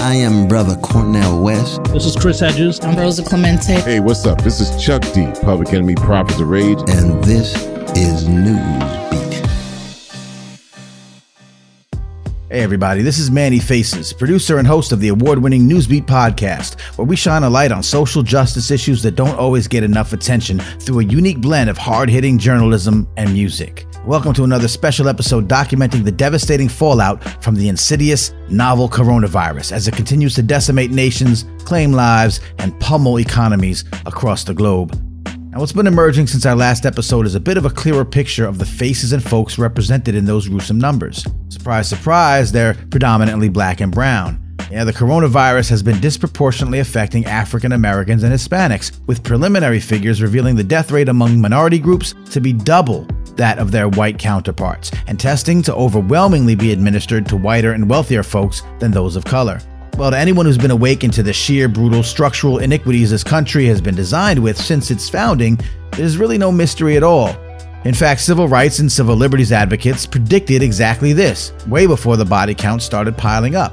I am Brother Cornel West. This is Chris Hedges. I'm Rosa Clemente. Hey, what's up? This is Chuck D, Public Enemy Prophets of Rage. And this is Newsbeat. Hey, everybody, this is Manny Faces, producer and host of the award winning Newsbeat podcast, where we shine a light on social justice issues that don't always get enough attention through a unique blend of hard hitting journalism and music. Welcome to another special episode documenting the devastating fallout from the insidious novel coronavirus as it continues to decimate nations, claim lives, and pummel economies across the globe. Now, what's been emerging since our last episode is a bit of a clearer picture of the faces and folks represented in those gruesome numbers. Surprise, surprise, they're predominantly black and brown. Yeah, the coronavirus has been disproportionately affecting African Americans and Hispanics, with preliminary figures revealing the death rate among minority groups to be double that of their white counterparts, and testing to overwhelmingly be administered to whiter and wealthier folks than those of color. Well, to anyone who's been awakened to the sheer brutal structural iniquities this country has been designed with since its founding, there's really no mystery at all. In fact, civil rights and civil liberties advocates predicted exactly this, way before the body count started piling up.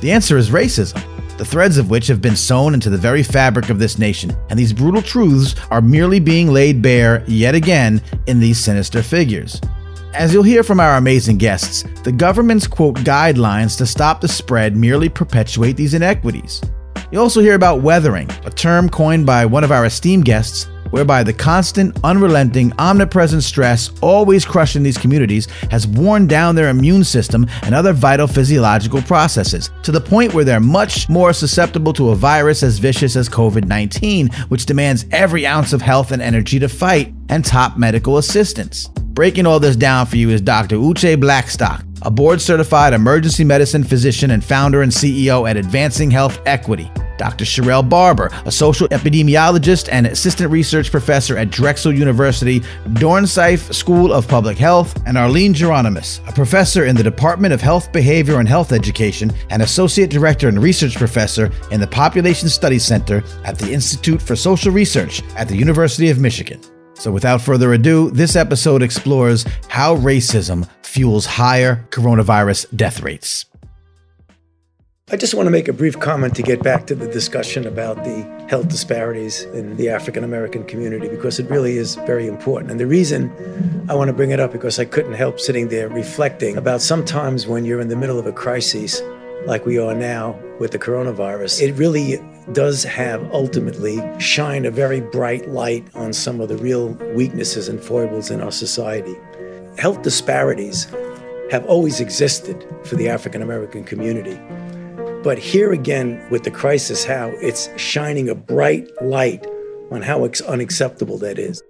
The answer is racism, the threads of which have been sewn into the very fabric of this nation, and these brutal truths are merely being laid bare yet again in these sinister figures. As you'll hear from our amazing guests, the government's quote guidelines to stop the spread merely perpetuate these inequities. You'll also hear about weathering, a term coined by one of our esteemed guests, whereby the constant, unrelenting, omnipresent stress always crushing these communities has worn down their immune system and other vital physiological processes to the point where they're much more susceptible to a virus as vicious as COVID 19, which demands every ounce of health and energy to fight and top medical assistance. Breaking all this down for you is Dr. Uche Blackstock, a board certified emergency medicine physician and founder and CEO at Advancing Health Equity. Dr. Sharrelle Barber, a social epidemiologist and assistant research professor at Drexel University, Dornsife School of Public Health, and Arline Geronimus, a professor in the Department of Health Behavior and Health Education and associate director and research professor in the Population Studies Center at the Institute for Social Research at the University of Michigan. So, without further ado, this episode explores how racism fuels higher coronavirus death rates. I just want to make a brief comment to get back to the discussion about the health disparities in the African American community because it really is very important. And the reason I want to bring it up because I couldn't help sitting there reflecting about sometimes when you're in the middle of a crisis like we are now with the coronavirus, it really does have ultimately shine a very bright light on some of the real weaknesses and foibles in our society. Health disparities have always existed for the African American community. But here again, with the crisis, how it's shining a bright light on how unacceptable that is.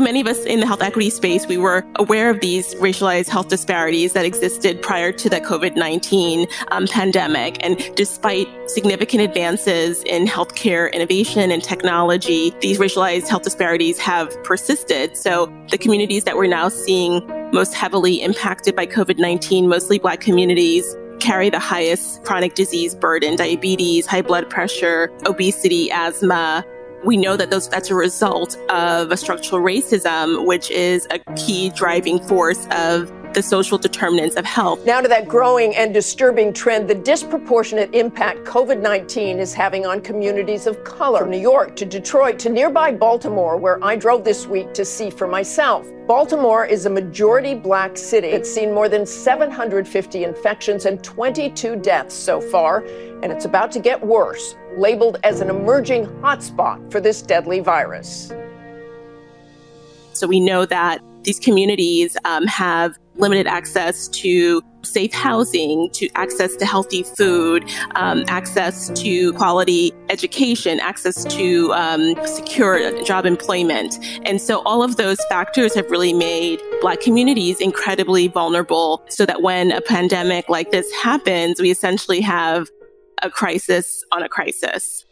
Many of us in the health equity space, we were aware of these racialized health disparities that existed prior to the COVID 19 um, pandemic. And despite significant advances in healthcare innovation and technology, these racialized health disparities have persisted. So the communities that we're now seeing most heavily impacted by COVID 19, mostly Black communities, carry the highest chronic disease burden diabetes, high blood pressure, obesity, asthma, we know that those that's a result of a structural racism, which is a key driving force of the social determinants of health. Now to that growing and disturbing trend, the disproportionate impact COVID 19 is having on communities of color. From New York to Detroit to nearby Baltimore, where I drove this week to see for myself. Baltimore is a majority black city. It's seen more than 750 infections and 22 deaths so far, and it's about to get worse, labeled as an emerging hotspot for this deadly virus. So we know that these communities um, have limited access to safe housing, to access to healthy food, um, access to quality education, access to um, secure job employment. And so all of those factors have really made Black communities incredibly vulnerable so that when a pandemic like this happens, we essentially have a crisis on a crisis.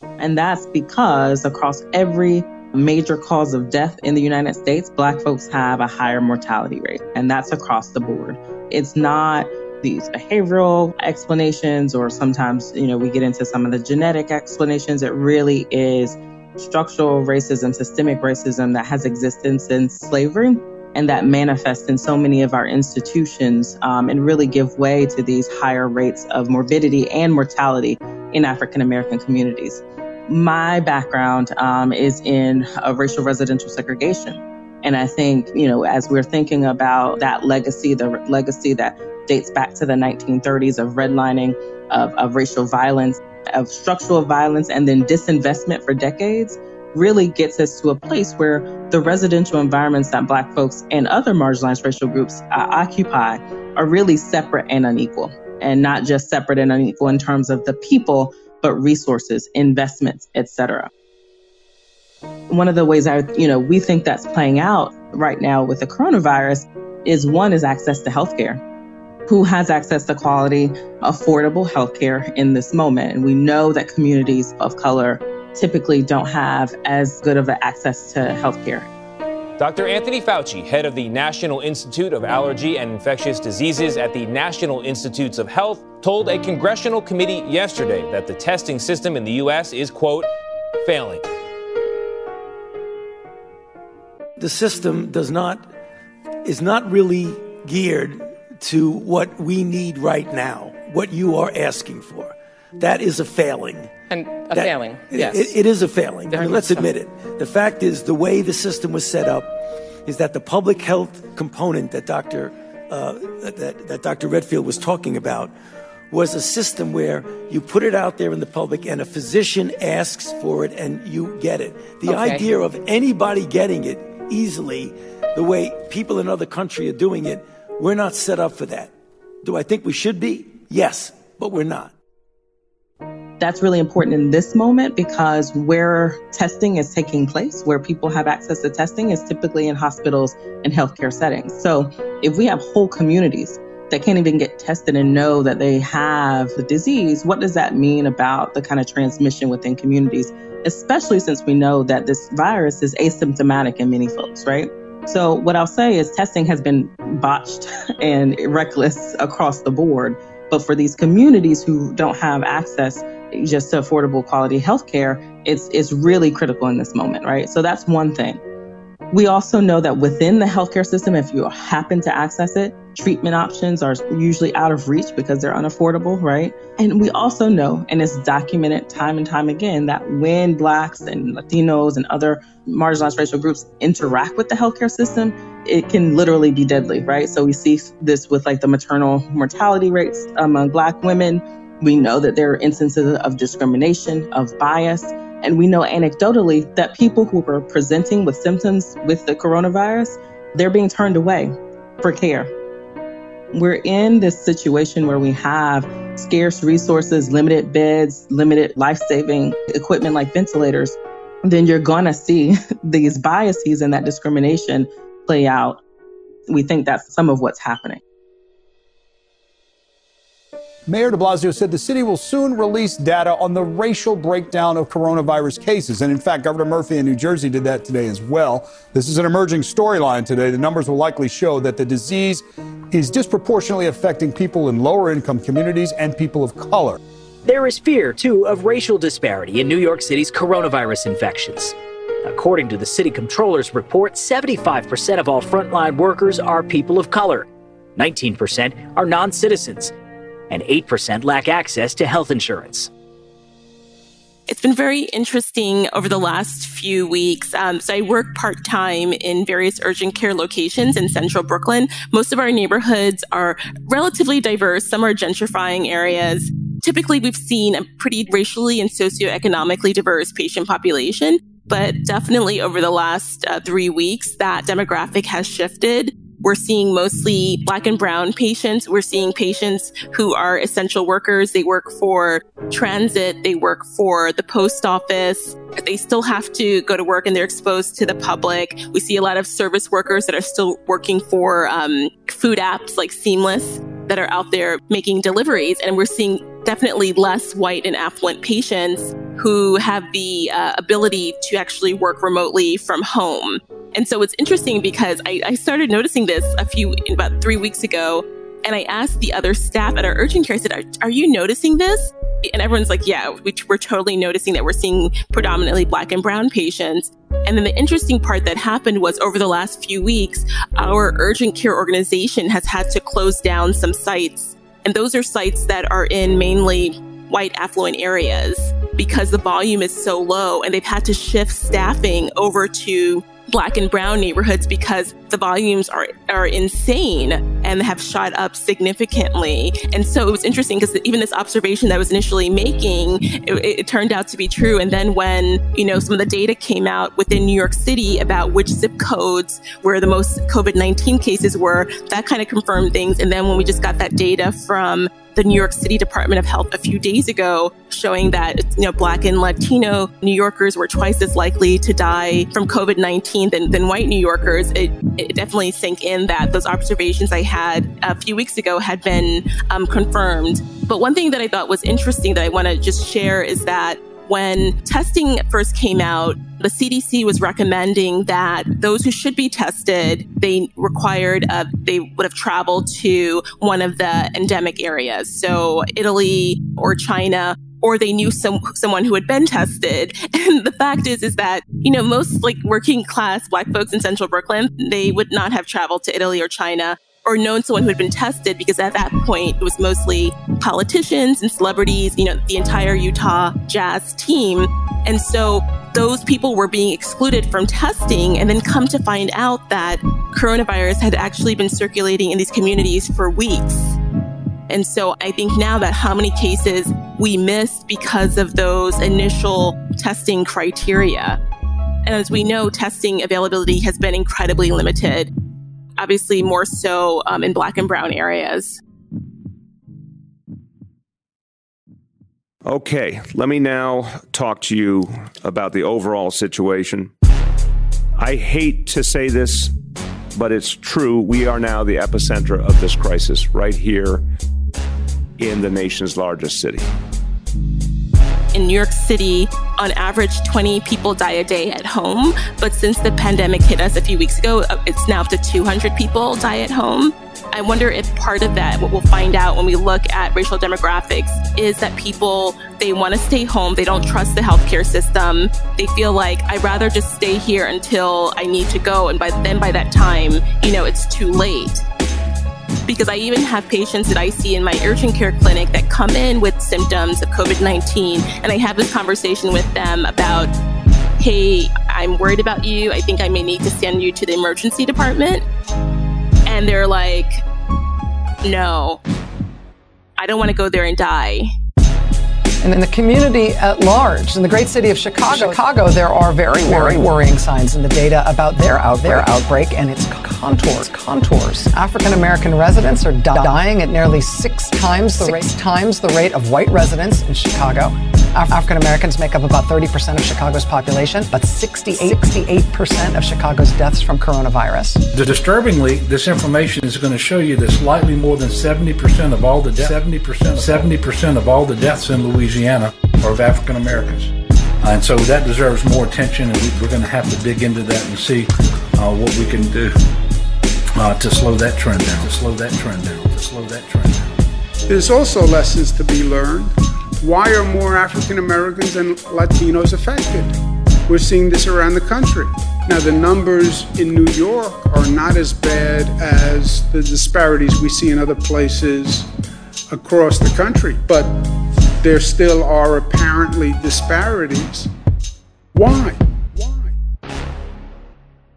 And that's because across every major cause of death in the United States, Black folks have a higher mortality rate, and that's across the board. It's not these behavioral explanations, or sometimes, you know, we get into some of the genetic explanations. It really is structural racism, systemic racism that has existed since slavery. and that manifests in so many of our institutions um, and really give way to these higher rates of morbidity and mortality in African American communities. My background um, is in racial residential segregation. And I think, you know, as we're thinking about that legacy, the legacy that dates back to the 1930s of redlining, of, of racial violence, of structural violence, and then disinvestment for decades, really gets us to a place where the residential environments that Black folks and other marginalized racial groups uh, occupy are really separate and unequal, and not just separate and unequal in terms of the people, but resources, investments, etc. One of the ways I, you know, we think that's playing out right now with the coronavirus is one is access to healthcare. Who has access to quality, affordable healthcare in this moment? And we know that communities of color typically don't have as good of access to healthcare. Dr. Anthony Fauci, head of the National Institute of Allergy and Infectious Diseases at the National Institutes of Health, told a congressional committee yesterday that the testing system in the U.S. is, quote, failing. The system does not, is not really geared to what we need right now, what you are asking for. That is a failing. And a that, failing, yes. It, it is a failing. I mean, let's admit it. The fact is, the way the system was set up is that the public health component that Dr. Uh, that, that Dr. Redfield was talking about was a system where you put it out there in the public and a physician asks for it and you get it. The okay. idea of anybody getting it easily, the way people in other countries are doing it, we're not set up for that. Do I think we should be? Yes, but we're not. That's really important in this moment because where testing is taking place, where people have access to testing, is typically in hospitals and healthcare settings. So if we have whole communities that can't even get tested and know that they have the disease, what does that mean about the kind of transmission within communities, especially since we know that this virus is asymptomatic in many folks, right? So, what I'll say is testing has been botched and reckless across the board. But for these communities who don't have access just to affordable quality healthcare, it's it's really critical in this moment, right? So that's one thing. We also know that within the healthcare system, if you happen to access it, treatment options are usually out of reach because they're unaffordable, right? And we also know, and it's documented time and time again, that when Blacks and Latinos and other marginalized racial groups interact with the healthcare system, it can literally be deadly, right? So we see this with like the maternal mortality rates among Black women. We know that there are instances of discrimination, of bias, and we know anecdotally that people who are presenting with symptoms with the coronavirus, they're being turned away for care. We're in this situation where we have scarce resources, limited beds, limited life saving equipment like ventilators. Then you're going to see these biases and that discrimination play out. We think that's some of what's happening. Mayor de Blasio said the city will soon release data on the racial breakdown of coronavirus cases. And in fact, Governor Murphy in New Jersey did that today as well. This is an emerging storyline today. The numbers will likely show that the disease is disproportionately affecting people in lower income communities and people of color. There is fear, too, of racial disparity in New York City's coronavirus infections. According to the city controller's report, 75% of all frontline workers are people of color, 19% are non citizens, and 8% lack access to health insurance. It's been very interesting over the last few weeks. Um, so I work part time in various urgent care locations in central Brooklyn. Most of our neighborhoods are relatively diverse. Some are gentrifying areas. Typically, we've seen a pretty racially and socioeconomically diverse patient population, but definitely over the last uh, three weeks, that demographic has shifted. We're seeing mostly black and brown patients. We're seeing patients who are essential workers. They work for transit. They work for the post office. They still have to go to work and they're exposed to the public. We see a lot of service workers that are still working for um, food apps like Seamless that are out there making deliveries. And we're seeing definitely less white and affluent patients who have the uh, ability to actually work remotely from home. And so it's interesting because I, I started noticing this a few, about three weeks ago. And I asked the other staff at our urgent care, I said, are, are you noticing this? And everyone's like, yeah, we, we're totally noticing that we're seeing predominantly black and brown patients. And then the interesting part that happened was over the last few weeks, our urgent care organization has had to close down some sites. And those are sites that are in mainly white affluent areas because the volume is so low and they've had to shift staffing over to black and brown neighborhoods because the volumes are, are insane and have shot up significantly. And so it was interesting because even this observation that I was initially making, it, it, turned out to be true. And then when, you know, some of the data came out within New York City about which zip codes where the most COVID-19 cases were, that kind of confirmed things. And then when we just got that data from the New York City Department of Health a few days ago, showing that you know Black and Latino New Yorkers were twice as likely to die from COVID nineteen than, than white New Yorkers. It, it definitely sank in that those observations I had a few weeks ago had been um, confirmed. But one thing that I thought was interesting that I want to just share is that when testing first came out, the CDC was recommending that those who should be tested, they required, uh, they would have traveled to one of the endemic areas. So Italy or China or they knew some someone who had been tested. And the fact is, is that you know most like working class Black folks in Central Brooklyn, they would not have traveled to Italy or China or known someone who had been tested because at that point it was mostly politicians and celebrities, you know, the entire Utah Jazz team. And so those people were being excluded from testing and then come to find out that coronavirus had actually been circulating in these communities for weeks. And so I think now that how many cases we missed because of those initial testing criteria. And as we know, testing availability has been incredibly limited obviously more so um, in black and brown areas. Okay, let me now talk to you about the overall situation. I hate to say this, but it's true. We are now the epicenter of this crisis right here in the nation's largest city in New York City, on average, 20 people die a day at home. But since the pandemic hit us a few weeks ago, uh, it's now up to 200 people die at home. I wonder if part of that, what we'll find out when we look at racial demographics, is that people, they want to stay home. They don't trust the healthcare system. They feel like, I'd rather just stay here until I need to go. And by then, by that time, you know, it's too late because I even have patients that I see in my urgent care clinic that come in with symptoms of COVID 19. And I have this conversation with them about, hey, I'm worried about you. I think I may need to send you to the emergency department. And they're like, no, I don't want to go there and die. And in the community at large, in the great city of Chicago, Chicago, there are very, very worrying signs in the data about their out their outbreak and its contours. Contours. African American residents are dying at nearly six times the rate times the rate of white residents in Chicago. Af- African Americans make up about 30% of Chicago's population, but 68, 68% of Chicago's deaths from coronavirus. Disturbingly, this information is going to show you that slightly more than 70% of all the deaths, 70%, 70% of all the deaths in Louisiana are of African Americans. And so that deserves more attention, and we, are going to have to dig into that and see uh, what we can do uh, to slow that trend down, to slow that trend down, to slow that trend down. There's also lessons to be learned. Why are more African Americans and Latinos affected? We're seeing this around the country. Now, the numbers in New York are not as bad as the disparities we see in other places across the country, but there still are apparently disparities. Why?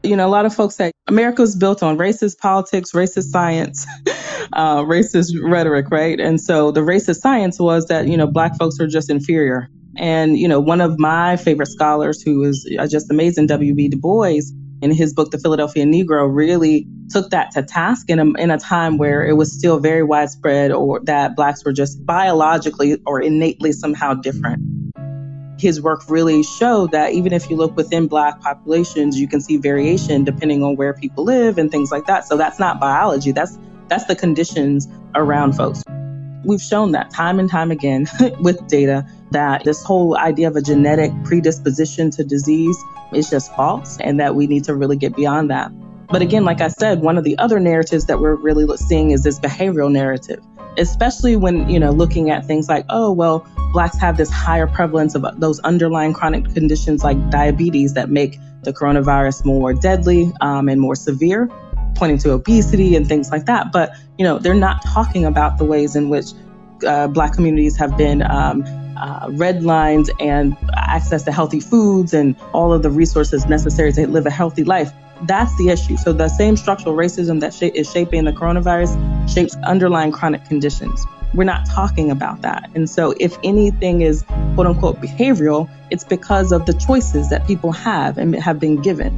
You know, a lot of folks say America's built on racist politics, racist science, uh, racist rhetoric, right? And so the racist science was that, you know, black folks are just inferior. And, you know, one of my favorite scholars who is uh, just amazing, W.B. Du Bois, in his book, The Philadelphia Negro, really took that to task in a, in a time where it was still very widespread or that blacks were just biologically or innately somehow different his work really showed that even if you look within black populations, you can see variation depending on where people live and things like that. So that's not biology. That's that's the conditions around folks. We've shown that time and time again with data that this whole idea of a genetic predisposition to disease is just false and that we need to really get beyond that. But again, like I said, one of the other narratives that we're really seeing is this behavioral narrative, especially when, you know, looking at things like, oh, well, Blacks have this higher prevalence of those underlying chronic conditions like diabetes that make the coronavirus more deadly um, and more severe, pointing to obesity and things like that. But, you know, they're not talking about the ways in which uh, Black communities have been um, uh, red lines and access to healthy foods and all of the resources necessary to live a healthy life. That's the issue. So the same structural racism that sh- is shaping the coronavirus shapes underlying chronic conditions. We're not talking about that. And so if anything is quote unquote behavioral, it's because of the choices that people have and have been given.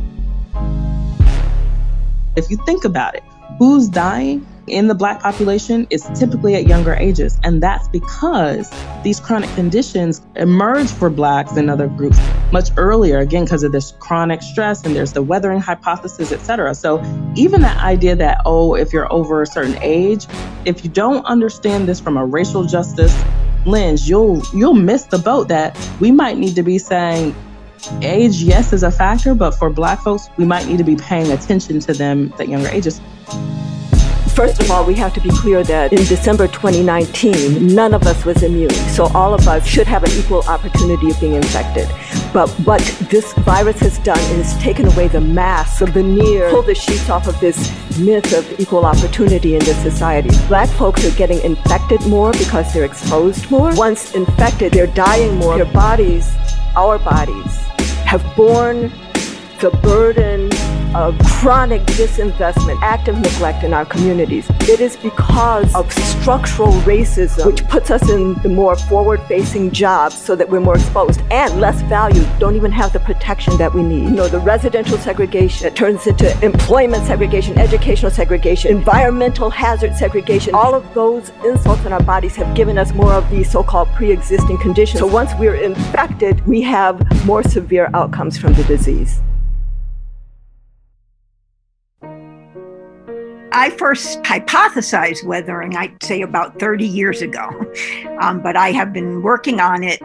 If you think about it, who's dying? In the black population is typically at younger ages. And that's because these chronic conditions emerge for blacks and other groups much earlier, again, because of this chronic stress and there's the weathering hypothesis, et cetera. So even that idea that, oh, if you're over a certain age, if you don't understand this from a racial justice lens, you'll you'll miss the boat that we might need to be saying age, yes, is a factor, but for black folks, we might need to be paying attention to them at younger ages. First of all, we have to be clear that in December 2019, none of us was immune. So all of us should have an equal opportunity of being infected. But what this virus has done is taken away the mask, the veneer, pulled the sheets off of this myth of equal opportunity in this society. Black folks are getting infected more because they're exposed more. Once infected, they're dying more. Their bodies, our bodies, have borne the burden of chronic disinvestment, active neglect in our communities. It is because of structural racism, which puts us in the more forward facing jobs so that we're more exposed and less valued, don't even have the protection that we need. You know, the residential segregation it turns into employment segregation, educational segregation, environmental hazard segregation. All of those insults in our bodies have given us more of these so called pre existing conditions. So once we're infected, we have more severe outcomes from the disease. I first hypothesized weathering, I'd say about 30 years ago, um, but I have been working on it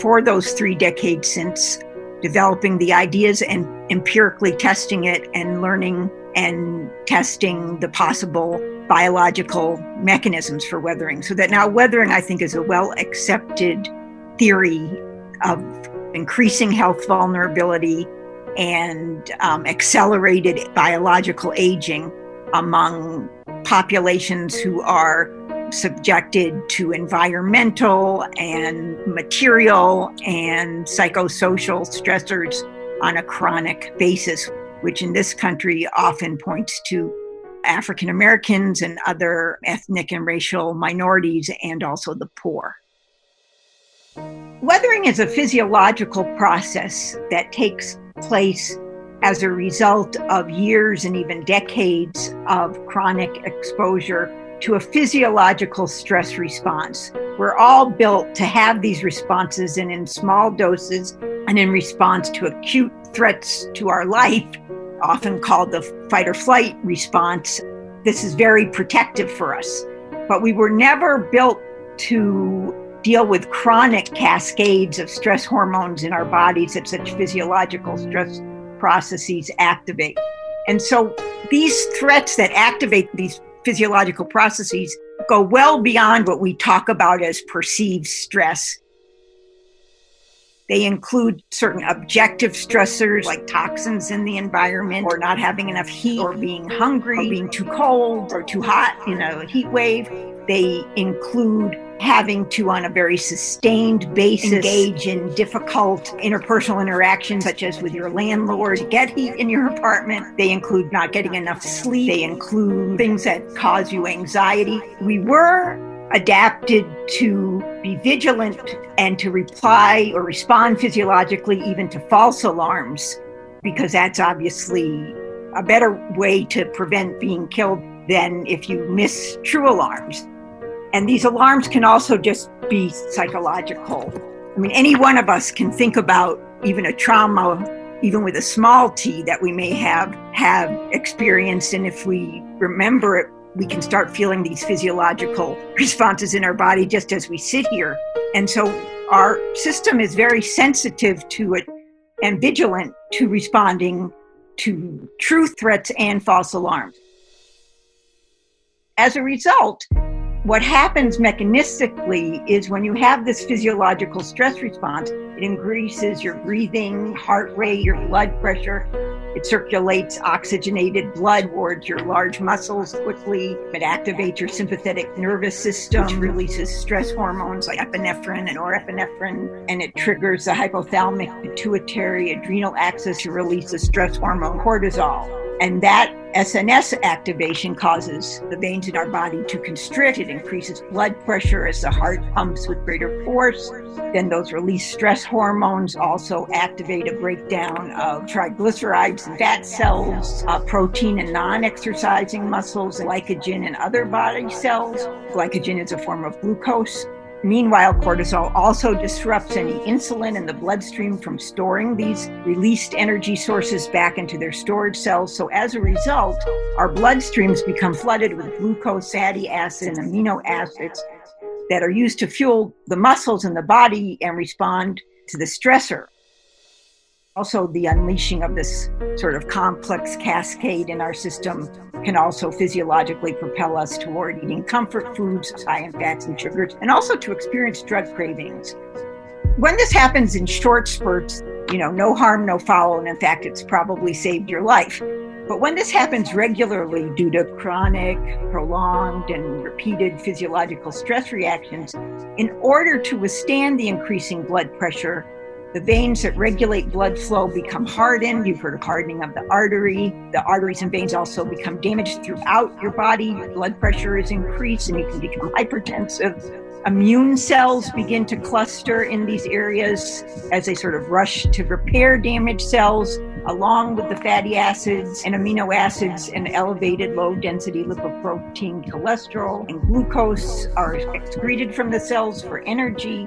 for those three decades since developing the ideas and empirically testing it and learning and testing the possible biological mechanisms for weathering. So that now weathering, I think, is a well accepted theory of increasing health vulnerability and um, accelerated biological aging among populations who are subjected to environmental and material and psychosocial stressors on a chronic basis, which in this country often points to African Americans and other ethnic and racial minorities, and also the poor. Weathering is a physiological process that takes place as a result of years and even decades of chronic exposure to a physiological stress response. We're all built to have these responses and in small doses and in response to acute threats to our life, often called the fight or flight response. This is very protective for us. But we were never built to deal with chronic cascades of stress hormones in our bodies at such physiological stress processes activate. And so these threats that activate these physiological processes go well beyond what we talk about as perceived stress. They include certain objective stressors like toxins in the environment, or not having enough heat, or being hungry, or being too cold, or too hot in a heat wave. They include having to, on a very sustained basis, engage in difficult interpersonal interactions, such as with your landlord, to get heat in your apartment. They include not getting enough sleep. They include things that cause you anxiety. We were adapted to be vigilant and to reply or respond physiologically even to false alarms, because that's obviously a better way to prevent being killed than if you miss true alarms. And these alarms can also just be psychological. I mean, any one of us can think about even a trauma, even with a small t, that we may have have experienced. And if we remember it, we can start feeling these physiological responses in our body just as we sit here. And so our system is very sensitive to it and vigilant to responding to true threats and false alarms. As a result, what happens mechanistically is when you have this physiological stress response, it increases your breathing, heart rate, your blood pressure. It circulates oxygenated blood towards your large muscles quickly. It activates your sympathetic nervous system, which releases stress hormones like epinephrine and norepinephrine, and it triggers the hypothalamic pituitary adrenal axis to release the stress hormone cortisol. And that SNS activation causes the veins in our body to constrict. It increases blood pressure as the heart pumps with greater force. Then those released stress hormones also activate a breakdown of triglycerides fat cells, uh, protein and non exercising muscles, glycogen and other body cells. Glycogen is a form of glucose. Meanwhile, cortisol also disrupts any insulin in the bloodstream from storing these released energy sources back into their storage cells. So, as a result, our bloodstreams become flooded with glucose, fatty acids, and amino acids that are used to fuel the muscles in the body and respond to the stressor also the unleashing of this sort of complex cascade in our system can also physiologically propel us toward eating comfort foods high in fats and sugars and also to experience drug cravings. When this happens in short spurts you know no harm no foul and in fact it's probably saved your life. But when this happens regularly due to chronic, prolonged, and repeated physiological stress reactions, in order to withstand the increasing blood pressure, the veins that regulate blood flow become hardened. You've heard of hardening of the artery. The arteries and veins also become damaged throughout your body. Your blood pressure is increased and you can become hypertensive. Immune cells begin to cluster in these areas as they sort of rush to repair damaged cells, along with the fatty acids and amino acids and elevated low density lipoprotein cholesterol and glucose are excreted from the cells for energy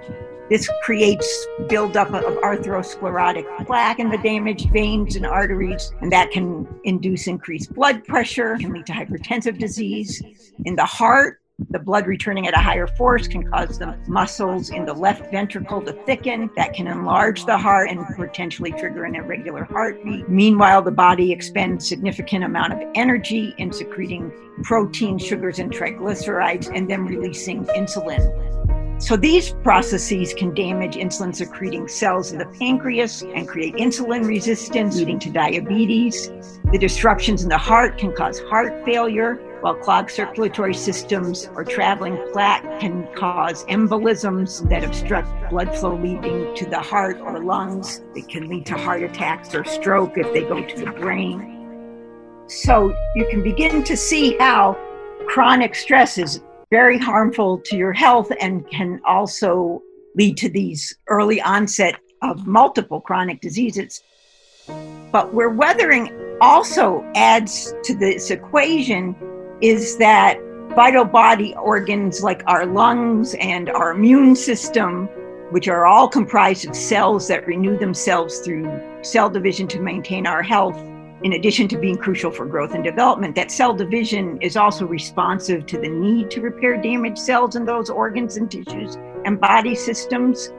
this creates buildup of atherosclerotic plaque in the damaged veins and arteries, and that can induce increased blood pressure, can lead to hypertensive disease. In the heart, the blood returning at a higher force can cause the muscles in the left ventricle to thicken. That can enlarge the heart and potentially trigger an irregular heartbeat. Meanwhile, the body expends significant amount of energy in secreting protein, sugars, and triglycerides, and then releasing insulin. So these processes can damage insulin secreting cells in the pancreas and create insulin resistance, leading to diabetes. The disruptions in the heart can cause heart failure, while clogged circulatory systems or traveling plaque can cause embolisms that obstruct blood flow leading to the heart or lungs. It can lead to heart attacks or stroke if they go to the brain. So you can begin to see how chronic stress is very harmful to your health and can also lead to these early onset of multiple chronic diseases. But where weathering also adds to this equation is that vital body organs like our lungs and our immune system, which are all comprised of cells that renew themselves through cell division to maintain our health, in addition to being crucial for growth and development, that cell division is also responsive to the need to repair damaged cells in those organs and tissues and body systems.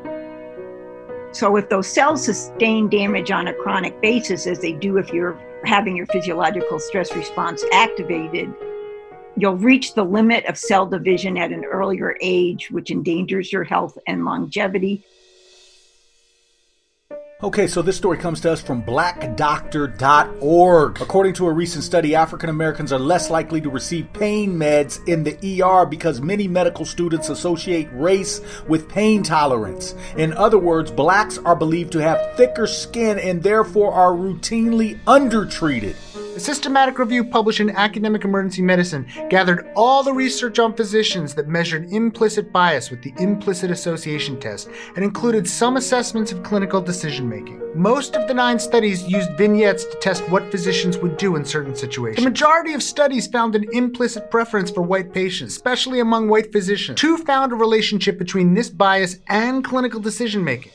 So, if those cells sustain damage on a chronic basis, as they do if you're having your physiological stress response activated, you'll reach the limit of cell division at an earlier age, which endangers your health and longevity. Okay, so this story comes to us from blackdoctor.org. According to a recent study, African Americans are less likely to receive pain meds in the ER because many medical students associate race with pain tolerance. In other words, blacks are believed to have thicker skin and therefore are routinely undertreated. A systematic review published in Academic Emergency Medicine gathered all the research on physicians that measured implicit bias with the implicit association test and included some assessments of clinical decision making. Most of the nine studies used vignettes to test what physicians would do in certain situations. The majority of studies found an implicit preference for white patients, especially among white physicians. Two found a relationship between this bias and clinical decision making.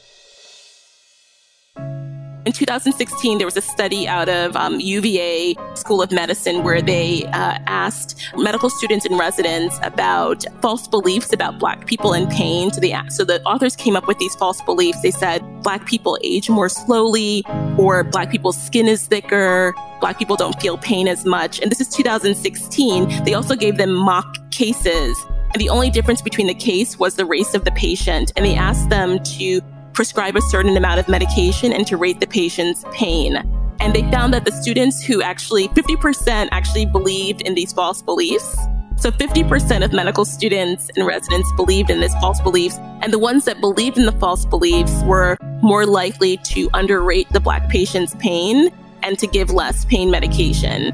In 2016, there was a study out of um, UVA School of Medicine where they uh, asked medical students and residents about false beliefs about Black people in pain. So, they, so the authors came up with these false beliefs. They said Black people age more slowly, or Black people's skin is thicker, Black people don't feel pain as much. And this is 2016. They also gave them mock cases And the only difference between the case was the race of the patient. And they asked them to prescribe a certain amount of medication and to rate the patient's pain. And they found that the students who actually, 50% actually believed in these false beliefs. So 50% of medical students and residents believed in these false beliefs. And the ones that believed in the false beliefs were more likely to underrate the Black patient's pain and to give less pain medication.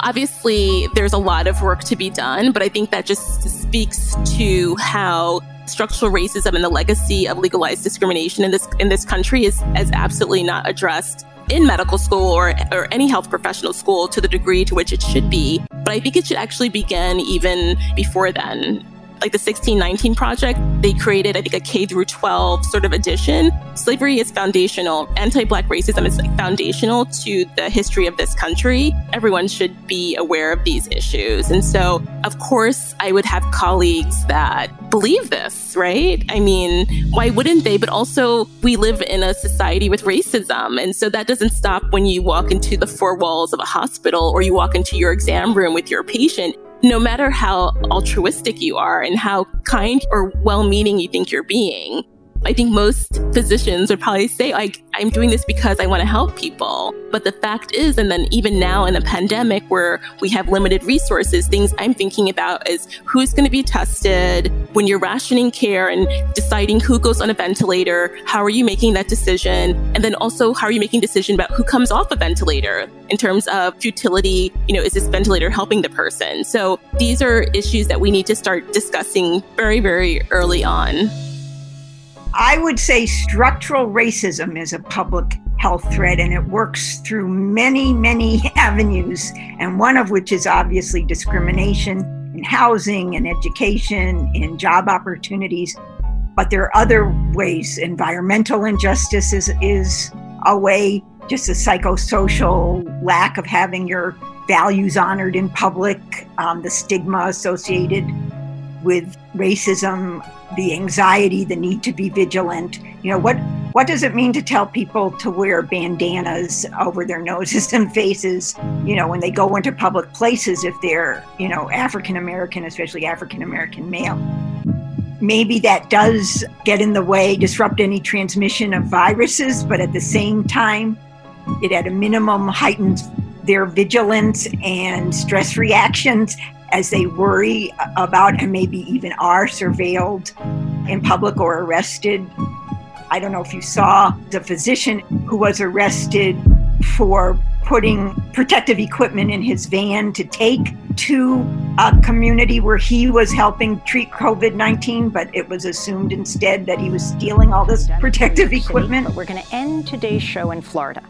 Obviously, there's a lot of work to be done, but I think that just speaks to how structural racism and the legacy of legalized discrimination in this in this country is, is absolutely not addressed in medical school or, or any health professional school to the degree to which it should be. But I think it should actually begin even before then like the 1619 project, they created, I think, a K through 12 sort of edition. Slavery is foundational. Anti-black racism is like foundational to the history of this country. Everyone should be aware of these issues. And so, of course, I would have colleagues that believe this, right? I mean, why wouldn't they? But also, we live in a society with racism. And so that doesn't stop when you walk into the four walls of a hospital or you walk into your exam room with your patient no matter how altruistic you are and how kind or well meaning you think you're being, I think most physicians would probably say, like, I'm doing this because I want to help people. But the fact is, and then even now in a pandemic where we have limited resources, things I'm thinking about is who's going to be tested when you're rationing care and deciding who goes on a ventilator. How are you making that decision? And then also, how are you making decision about who comes off a ventilator in terms of futility? You know, is this ventilator helping the person? So these are issues that we need to start discussing very, very early on. I would say structural racism is a public health threat and it works through many, many avenues, and one of which is obviously discrimination in housing and education, in job opportunities. But there are other ways. Environmental injustice is, is a way, just a psychosocial lack of having your values honored in public, um, the stigma associated with racism the anxiety, the need to be vigilant. You know, what what does it mean to tell people to wear bandanas over their noses and faces, you know, when they go into public places if they're, you know, African American, especially African American male? Maybe that does get in the way, disrupt any transmission of viruses, but at the same time, it at a minimum heightens their vigilance and stress reactions as they worry about and maybe even are surveilled in public or arrested. I don't know if you saw the physician who was arrested for putting protective equipment in his van to take to a community where he was helping treat COVID 19, but it was assumed instead that he was stealing all this protective equipment. But we're going to end today's show in Florida,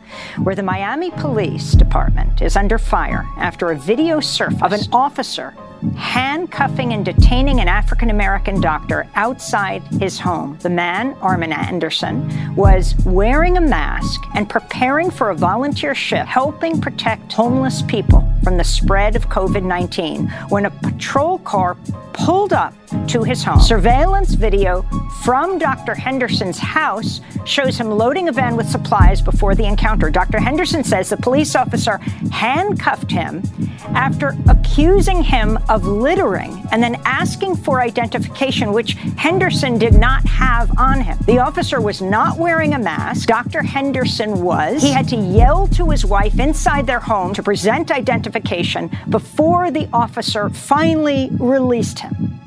where the Miami Police Department is under fire after a video surfaced of an officer handcuffing and detaining an African American doctor outside his home. The man, Armen Henderson, was wearing a mask and preparing for a volunteer shift helping protect homeless people from the spread of COVID 19 when a patrol car pulled up to his home. Surveillance video from Dr. Henderson's house shows him loading a van with supplies before the encounter. Dr. Henderson says the police officer handcuffed him after accusing him of littering and then asking for identification, which Henderson did not have on him. The officer was not wearing a mask. Dr. Henderson was. He had to yell to his wife inside their home to present identification before the officer finally released him.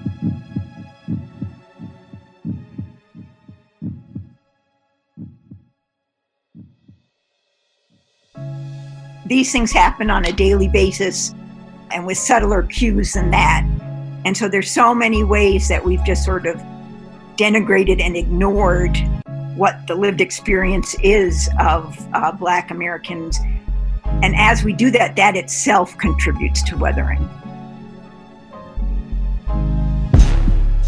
These things happen on a daily basis and with subtler cues than that. And so there's so many ways that we've just sort of denigrated and ignored what the lived experience is of uh, Black Americans. And as we do that, that itself contributes to weathering.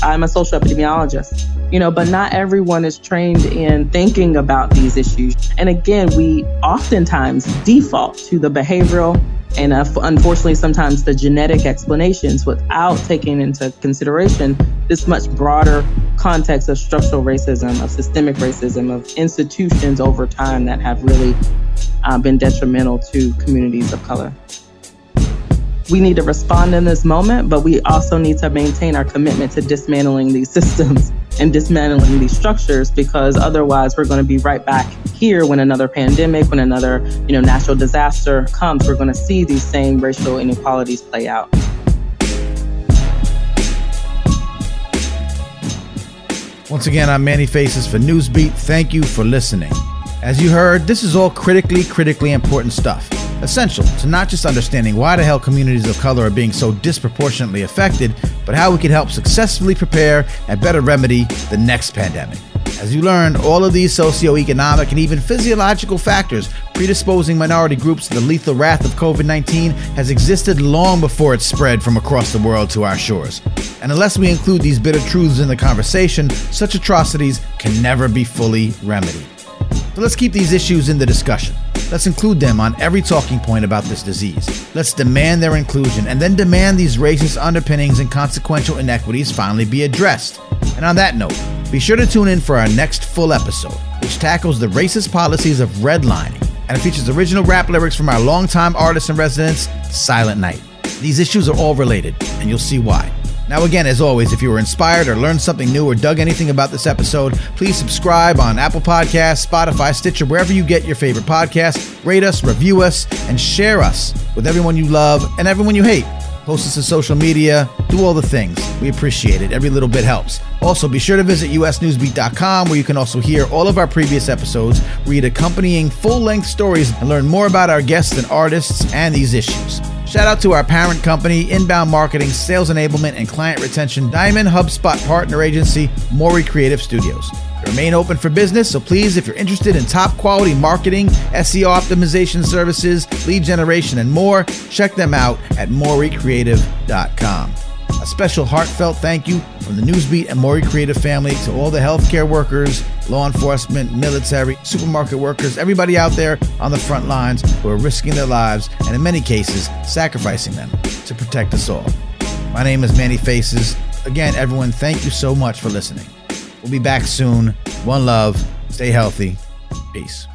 I'm a social epidemiologist, you know, but not everyone is trained in thinking about these issues. And again, we oftentimes default to the behavioral and uh, unfortunately sometimes the genetic explanations without taking into consideration this much broader context of structural racism, of systemic racism, of institutions over time that have really uh, been detrimental to communities of color. We need to respond in this moment, but we also need to maintain our commitment to dismantling these systems and dismantling these structures because otherwise we're going to be right back here when another pandemic, when another, you know, natural disaster comes, we're going to see these same racial inequalities play out. Once again, I'm Manny Faces for Newsbeat. Thank you for listening. As you heard, this is all critically, critically important stuff. Essential to not just understanding why the hell communities of color are being so disproportionately affected, but how we can help successfully prepare and better remedy the next pandemic. As you learn, all of these socioeconomic and even physiological factors predisposing minority groups to the lethal wrath of COVID 19 has existed long before it spread from across the world to our shores. And unless we include these bitter truths in the conversation, such atrocities can never be fully remedied. So let's keep these issues in the discussion. Let's include them on every talking point about this disease. Let's demand their inclusion and then demand these racist underpinnings and consequential inequities finally be addressed. And on that note, be sure to tune in for our next full episode, which tackles the racist policies of redlining and it features original rap lyrics from our longtime artist in residence, Silent Night. These issues are all related, and you'll see why. Now, again, as always, if you were inspired or learned something new or dug anything about this episode, please subscribe on Apple Podcasts, Spotify, Stitcher, wherever you get your favorite podcasts. Rate us, review us, and share us with everyone you love and everyone you hate. Post us to social media, do all the things. We appreciate it. Every little bit helps. Also, be sure to visit usnewsbeat.com where you can also hear all of our previous episodes, read accompanying full length stories, and learn more about our guests and artists and these issues. Shout out to our parent company, Inbound Marketing, Sales Enablement, and Client Retention Diamond HubSpot Partner Agency, Morey Creative Studios. They remain open for business, so please, if you're interested in top quality marketing, SEO optimization services, lead generation, and more, check them out at MoreyCreative.com. A special heartfelt thank you from the Newsbeat and Morey Creative family to all the healthcare workers, law enforcement, military, supermarket workers, everybody out there on the front lines who are risking their lives and, in many cases, sacrificing them to protect us all. My name is Manny Faces. Again, everyone, thank you so much for listening. We'll be back soon. One love. Stay healthy. Peace.